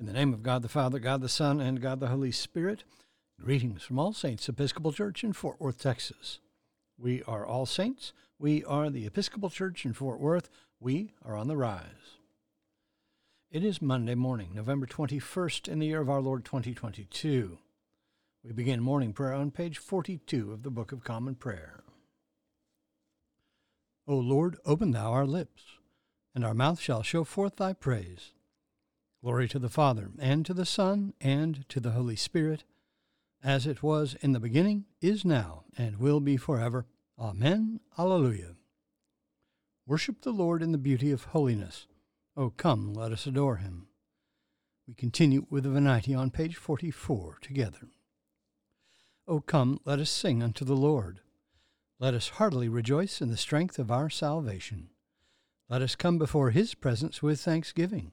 In the name of God the Father, God the Son, and God the Holy Spirit, greetings from All Saints Episcopal Church in Fort Worth, Texas. We are all saints. We are the Episcopal Church in Fort Worth. We are on the rise. It is Monday morning, November 21st, in the year of our Lord 2022. We begin morning prayer on page 42 of the Book of Common Prayer. O Lord, open thou our lips, and our mouth shall show forth thy praise. Glory to the Father, and to the Son, and to the Holy Spirit, as it was in the beginning, is now, and will be forever. Amen. Alleluia. Worship the Lord in the beauty of holiness. O come, let us adore him. We continue with the Venite on page 44 together. O come, let us sing unto the Lord. Let us heartily rejoice in the strength of our salvation. Let us come before his presence with thanksgiving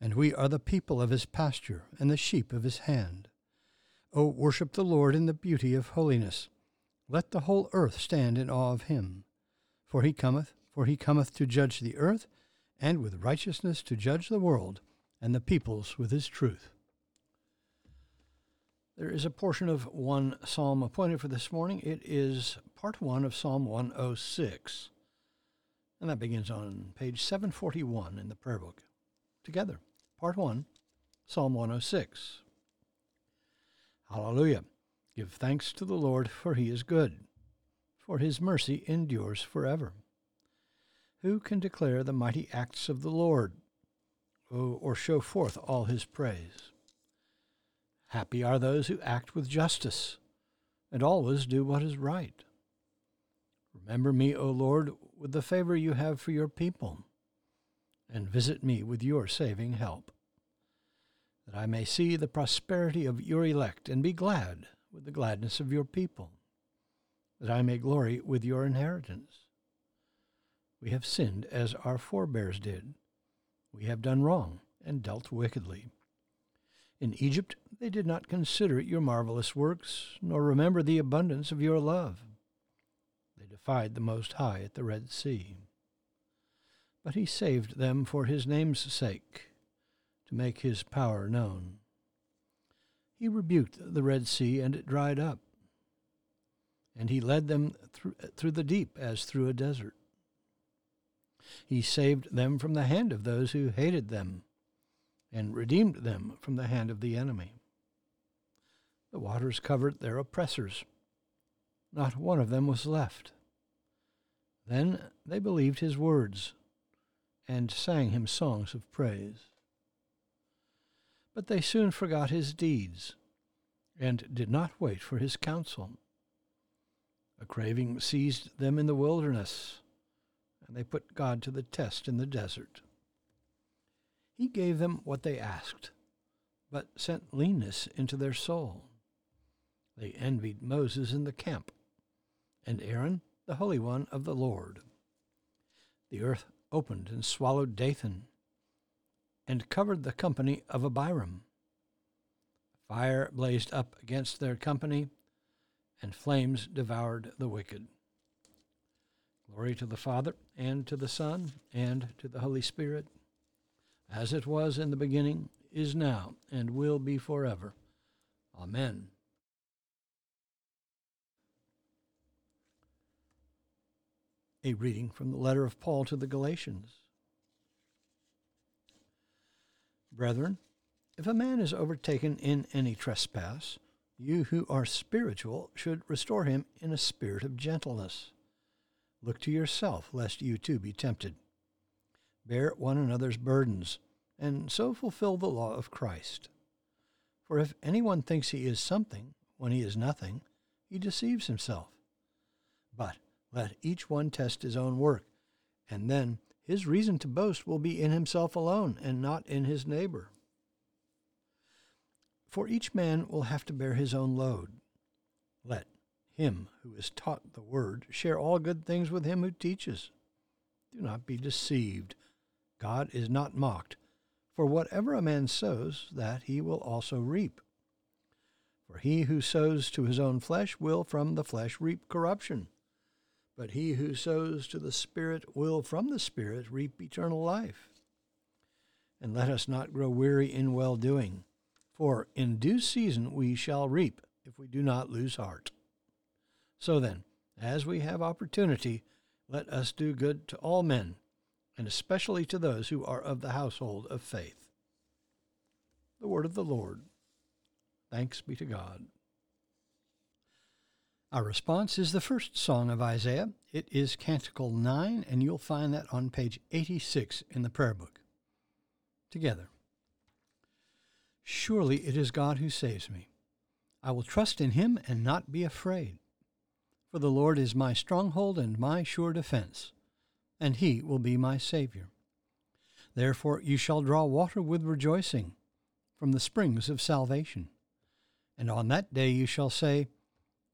and we are the people of his pasture and the sheep of his hand. O worship the Lord in the beauty of holiness. Let the whole earth stand in awe of him. For he cometh, for he cometh to judge the earth, and with righteousness to judge the world, and the peoples with his truth. There is a portion of one psalm appointed for this morning. It is part one of Psalm 106. And that begins on page 741 in the prayer book. Together. Part 1, Psalm 106. Hallelujah. Give thanks to the Lord, for he is good, for his mercy endures forever. Who can declare the mighty acts of the Lord, or show forth all his praise? Happy are those who act with justice, and always do what is right. Remember me, O Lord, with the favor you have for your people and visit me with your saving help, that I may see the prosperity of your elect and be glad with the gladness of your people, that I may glory with your inheritance. We have sinned as our forebears did. We have done wrong and dealt wickedly. In Egypt they did not consider your marvelous works, nor remember the abundance of your love. They defied the Most High at the Red Sea but he saved them for his name's sake, to make his power known. He rebuked the Red Sea, and it dried up, and he led them through, the deep as through a desert. He saved them from the hand of those who hated them, and redeemed them from the hand of the enemy. The waters covered their oppressors. Not one of them was left. Then they believed his words and sang him songs of praise. But they soon forgot his deeds and did not wait for his counsel. A craving seized them in the wilderness, and they put God to the test in the desert. He gave them what they asked, but sent leanness into their soul. They envied Moses in the camp, and Aaron, the Holy One of the Lord. The earth opened and swallowed Dathan, and covered the company of Abiram. Fire blazed up against their company, and flames devoured the wicked. Glory to the Father, and to the Son, and to the Holy Spirit, as it was in the beginning, is now, and will be forever. Amen. A reading from the letter of Paul to the Galatians. Brethren, if a man is overtaken in any trespass, you who are spiritual should restore him in a spirit of gentleness. Look to yourself, lest you too be tempted. Bear one another's burdens, and so fulfill the law of Christ. For if anyone thinks he is something when he is nothing, he deceives himself. But let each one test his own work, and then his reason to boast will be in himself alone and not in his neighbor. For each man will have to bear his own load. Let him who is taught the word share all good things with him who teaches. Do not be deceived. God is not mocked. For whatever a man sows, that he will also reap. For he who sows to his own flesh will from the flesh reap corruption. But he who sows to the Spirit will from the Spirit reap eternal life. And let us not grow weary in well doing, for in due season we shall reap if we do not lose heart. So then, as we have opportunity, let us do good to all men, and especially to those who are of the household of faith. The word of the Lord. Thanks be to God. Our response is the first song of Isaiah. It is Canticle 9, and you'll find that on page 86 in the prayer book. Together. Surely it is God who saves me. I will trust in him and not be afraid. For the Lord is my stronghold and my sure defense, and he will be my Savior. Therefore you shall draw water with rejoicing from the springs of salvation. And on that day you shall say,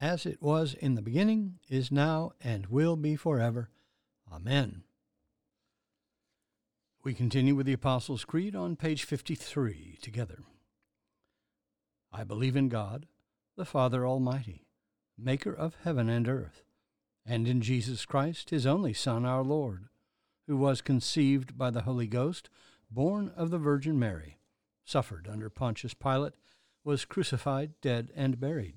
as it was in the beginning, is now, and will be forever. Amen. We continue with the Apostles' Creed on page 53 together. I believe in God, the Father Almighty, maker of heaven and earth and in Jesus Christ, his only Son, our Lord, who was conceived by the Holy Ghost, born of the Virgin Mary, suffered under Pontius Pilate, was crucified, dead, and buried.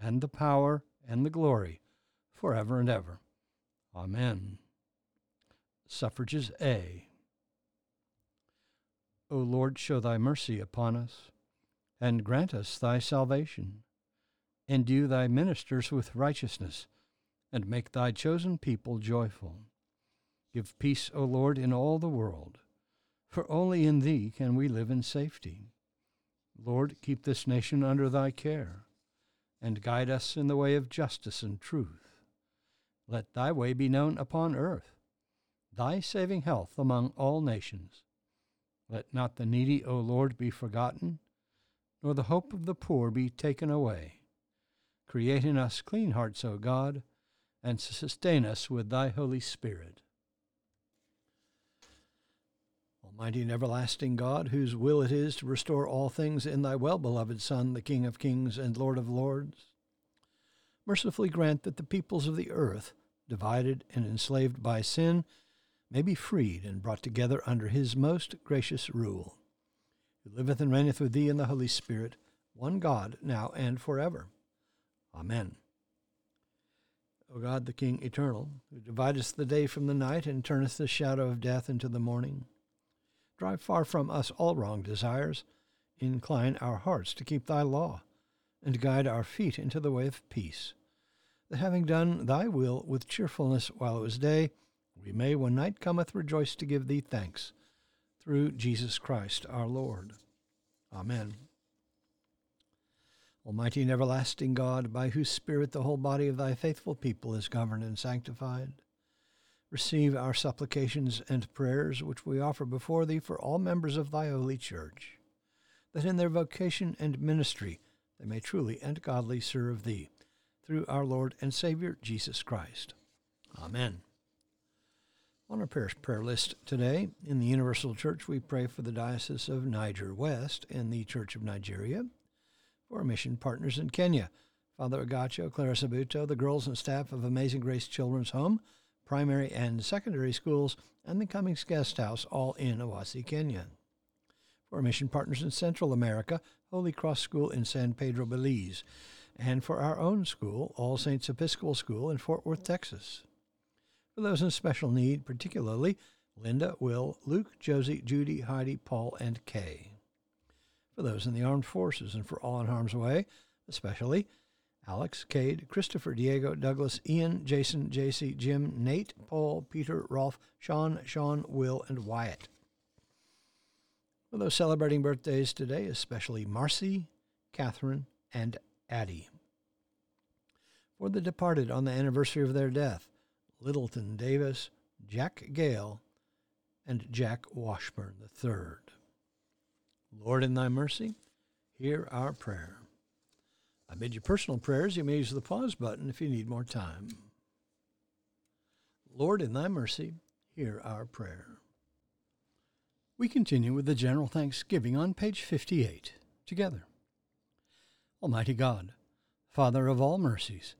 and the power, and the glory, for ever and ever. Amen. Suffrages A. O Lord, show thy mercy upon us, and grant us thy salvation Endue thy ministers with righteousness, and make thy chosen people joyful. Give peace, O Lord, in all the world, for only in thee can we live in safety. Lord, keep this nation under thy care, and guide us in the way of justice and truth. Let thy way be known upon earth, thy saving health among all nations. Let not the needy, O Lord, be forgotten, nor the hope of the poor be taken away Create in us clean hearts, O God, and sustain us with thy Holy Spirit. Almighty and everlasting God, whose will it is to restore all things in thy well beloved Son, the King of kings and Lord of lords, mercifully grant that the peoples of the earth, divided and enslaved by sin, may be freed and brought together under his most gracious rule, who liveth and reigneth with thee in the Holy Spirit, one God, now and forever. Amen. O God, the King eternal, who dividest the day from the night and turneth the shadow of death into the morning, drive far from us all wrong desires, incline our hearts to keep thy law, and guide our feet into the way of peace, that having done thy will with cheerfulness while it was day, we may, when night cometh, rejoice to give thee thanks, through Jesus Christ our Lord. Amen. Almighty and everlasting God, by whose Spirit the whole body of thy faithful people is governed and sanctified, receive our supplications and prayers which we offer before thee for all members of thy holy church, that in their vocation and ministry they may truly and godly serve thee, through our Lord and Savior Jesus Christ. Amen. On our parish prayer list today, in the Universal Church, we pray for the Diocese of Niger West and the Church of Nigeria, for our mission partners in Kenya, Father Agacho, Clara Sabuto, the girls and staff of Amazing Grace Children's Home, primary and secondary schools, and the Cummings Guest House, all in Awasi, Kenya. For mission partners in Central America, Holy Cross School in San Pedro, Belize, and for our own school, All Saints Episcopal School in Fort Worth, Texas for those in special need, particularly Linda, Will, Luke, Josie, Judy, Heidi, Paul, and Kay. For those in the armed forces and for all in harm's way, especially Alex, Cade, Christopher, Diego, Douglas, Ian, Jason, JC, Jim, Nate, Paul, Peter, Rolf, Sean, Sean, Will, and Wyatt. For those celebrating birthdays today, especially Marcy, Catherine, and Addie. For the departed on the anniversary of their death, Littleton Davis, Jack Gale, and Jack Washburn III. Lord, in thy mercy, hear our prayer. I bid you personal prayers. You may use the pause button if you need more time. Lord, in thy mercy, hear our prayer. We continue with the general thanksgiving on page 58 together. Almighty God, Father of all mercies,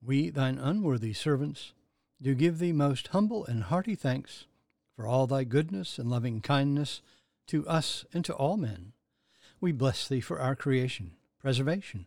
we, thine unworthy servants, do give thee most humble and hearty thanks for all thy goodness and loving kindness to us and to all men. We bless thee for our creation, preservation,